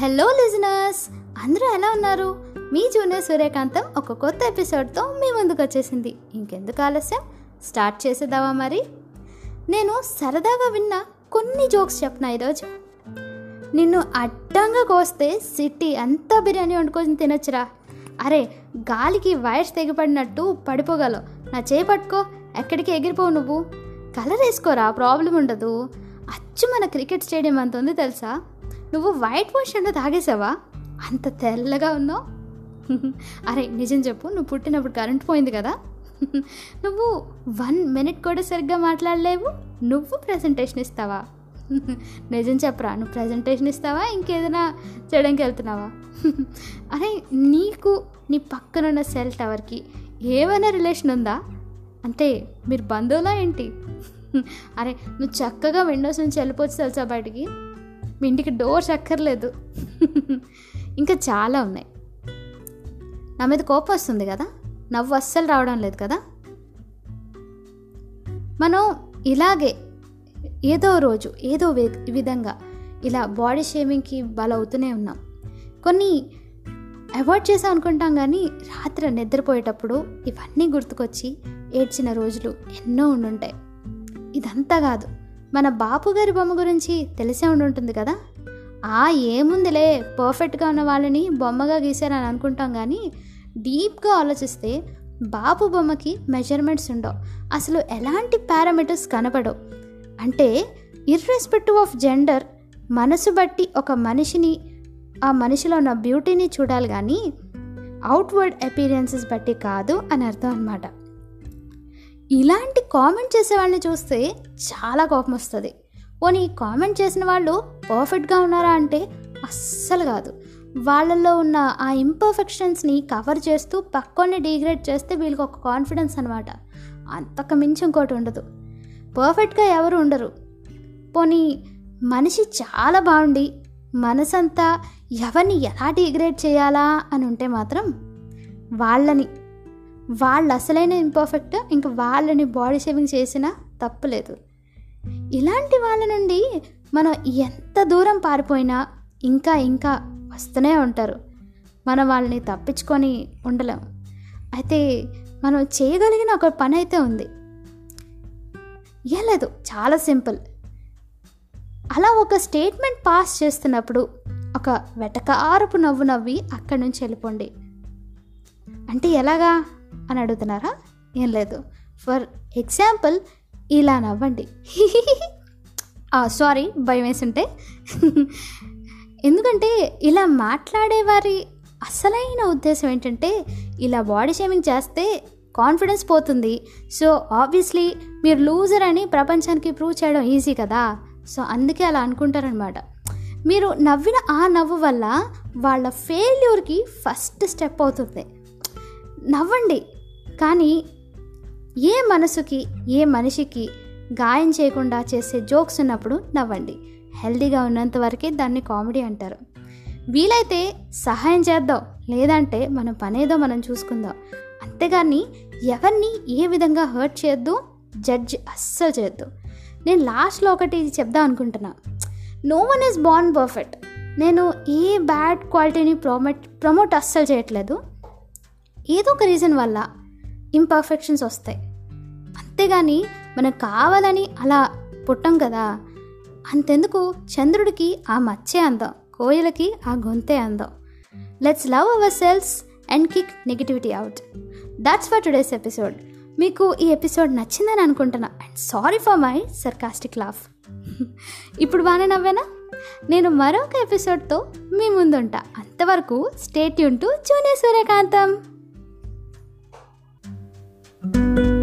Hello listeners అందరూ ఎలా ఉన్నారు? మీ జూనియర్ సూర్యకాంతం ఒక కొత్త ఎపిసోడ్తో మీ ముందుకు వచ్చేసింది. ఇంకెందుకు ఆలస్యం? స్టార్ట్ చేసేద్దామా మరి? నేను సరదాగా విన్న కొన్ని జోక్స్ చెప్పిన ఈరోజు. నిన్ను అడ్డంగా కోస్తే సిటీ అంతా బిర్యానీ వండుకొని తినొచ్చురా. అరే గాలికి వైర్స్ తెగిపడినట్టు పడిపోగలవు. నా చేయి పట్టుకో ఎక్కడికి ఎగిరిపోవు నువ్వు. కలర్ వేసుకోరా ప్రాబ్లం ఉండదు. అచ్చు మన క్రికెట్ స్టేడియం అంత ఉంది తెలుసా? నువ్వు వైట్ వాష్ తాగేసావా? అంత తెల్లగా ఉన్నావు? అరే నిజం చెప్పు నువ్వు పుట్టినప్పుడు కరెంట్ పోయింది కదా? నువ్వు వన్ మినిట్ కూడా సరిగ్గా మాట్లాడలేవు నువ్వు ప్రజెంటేషన్ ఇస్తావా? నిజం చెప్పరా నువ్వు ప్రజెంటేషన్ ఇస్తావా? ఇంకేదైనా చేయడానికి వెళ్తున్నావా? అరే నీకు నీ పక్కనున్న సెల్ టవర్కి ఏమైనా రిలేషన్ ఉందా? అంటే మీరు బంధువులా ఏంటి? అరే నువ్వు చక్కగా విండోస్ నుంచి వెళ్ళిపోవచ్చు తెలుసా బయటికి? మీ ఇంటికి డోర్స్ అక్కర్లేదు ఇంకా చాలా ఉన్నాయి. నా మీద కోపం వస్తుంది కదా? నవ్వు అస్సలు రావడం లేదు కదా? మనం ఇలాగే ఏదో రోజు ఏదో విధంగా ఇలా బాడీ షేవింగ్కి బలవుతూనే ఉన్నాం. కొన్ని అవాయిడ్ చేసాం అనుకుంటాం కానీ రాత్రి నిద్రపోయేటప్పుడు ఇవన్నీ గుర్తుకొచ్చి ఏడ్చిన రోజులు ఎన్నో ఉండుంటాయి. ఇదంతా కాదు. మన బాపుగారి బొమ్మ గురించి తెలిసే ఉండి ఉంటుంది కదా? ఆ ఏముందిలే పర్ఫెక్ట్గా ఉన్న వాళ్ళని బొమ్మగా గీశారని అనుకుంటాం కానీ డీప్గా ఆలోచిస్తే బాపు బొమ్మకి మెజర్మెంట్స్ ఉండవు. అసలు ఎలాంటి పారామీటర్స్ కనపడవు. అంటే ఇర్రెస్పెక్టివ్ ఆఫ్ జెండర్ మనసు బట్టి ఒక మనిషిని ఆ మనిషిలో ఉన్న బ్యూటీని చూడాలి కానీ అవుట్వర్డ్ అపీరియన్సెస్ బట్టి కాదు అని అర్థం అనమాట ఇలాంటి కామెంట్ చేసే వాళ్ళని చూస్తే చాలా కోపం వస్తుంది పోనీ కామెంట్ చేసిన వాళ్ళు పర్ఫెక్ట్గా ఉన్నారా అంటే అస్సలు కాదు. వాళ్ళల్లో ఉన్న ఆ ఇంపర్ఫెక్షన్స్ని కవర్ చేస్తూ పక్కనే డిగ్రేడ్ చేస్తే వీళ్ళకి ఒక కాన్ఫిడెన్స్ అనమాట అంతకు మించి ఇంకోటి ఉండదు. పర్ఫెక్ట్గా ఎవరు ఉండరు. పోనీ మనిషి చాలా బాగుండి మనసంతా ఎవరిని ఎలా డిగ్రేడ్ చేయాలా అని ఉంటే మాత్రం వాళ్ళని వాళ్ళు అసలైన ఇంపర్ఫెక్ట్ ఇంకా వాళ్ళని బాడీ షేవింగ్ చేసినా తప్పులేదు. ఇలాంటి వాళ్ళ నుండి మనం ఎంత దూరం పారిపోయినా ఇంకా ఇంకా వస్తూనే ఉంటారు. మనం వాళ్ళని తప్పించుకొని ఉండలేం. అయితే మనం చేయగలిగిన ఒక పని అయితే ఉంది. ఏం లేదు చాలా సింపుల్. అలా ఒక స్టేట్మెంట్ పాస్ చేస్తున్నప్పుడు ఒక వెటకారపు నవ్వు నవ్వి అక్కడి నుంచి వెళ్ళిపోండి. అంటే ఎలాగా? అని అడుగుతున్నారా? ఏం లేదు. ఫర్ ఎగ్జాంపుల్ ఇలా నవ్వండి. సారీ భయం వేసుంటే. ఎందుకంటే ఇలా మాట్లాడేవారి అసలైన ఉద్దేశం ఏంటంటే ఇలా బాడీ షేమింగ్ చేస్తే కాన్ఫిడెన్స్ పోతుంది. సో ఆబ్వియస్లీ మీరు లూజర్ అని ప్రపంచానికి ప్రూవ్ చేయడం ఈజీ కదా. సో అందుకే అలా అనుకుంటారనమాట. మీరు నవ్విన ఆ నవ్వు వల్ల వాళ్ళ ఫెయిల్యూర్కి ఫస్ట్ స్టెప్ అవుతుంది. నవ్వండి. కానీ ఏ మనసుకి ఏ మనిషికి గాయం చేయకుండా చేసే జోక్స్ ఉన్నప్పుడు నవ్వండి. హెల్దీగా ఉన్నంత వరకే దాన్ని కామెడీ అంటారు. వీలైతే సహాయం చేద్దాం లేదంటే మన పనేదో మనం చూసుకుందాం. అంతేగాని ఎవరిని ఏ విధంగా హర్ట్ చేయొద్దు జడ్జ్ అస్సలు చేయొద్దు. నేను లాస్ట్లో ఒకటి చెప్దాం అనుకుంటున్నా. No one is born perfect. నేను ఏ బ్యాడ్ క్వాలిటీని ప్రమోట్ ప్రమోట్ అస్సలు చేయట్లేదు. ఏదో ఒక రీజన్ వల్ల ఇంపర్ఫెక్షన్స్ వస్తాయి. అంతేగాని మనకు కావాలని అలా పుట్టం కదా. అంతెందుకు? చంద్రుడికి ఆ మచ్చే అందం కోయలకి ఆ గొంతే అందం. Let's love our selves and kick negativity out that's for today's episode మీకు ఈ ఎపిసోడ్ నచ్చిందని అనుకుంటున్నా. And sorry for my sarcastic laugh ఇప్పుడు బాగానే నవ్వేనా? నేను మరొక ఎపిసోడ్తో మీ ముందుంటా. అంతవరకు stay Yoon to junior Suryakantham Thank you.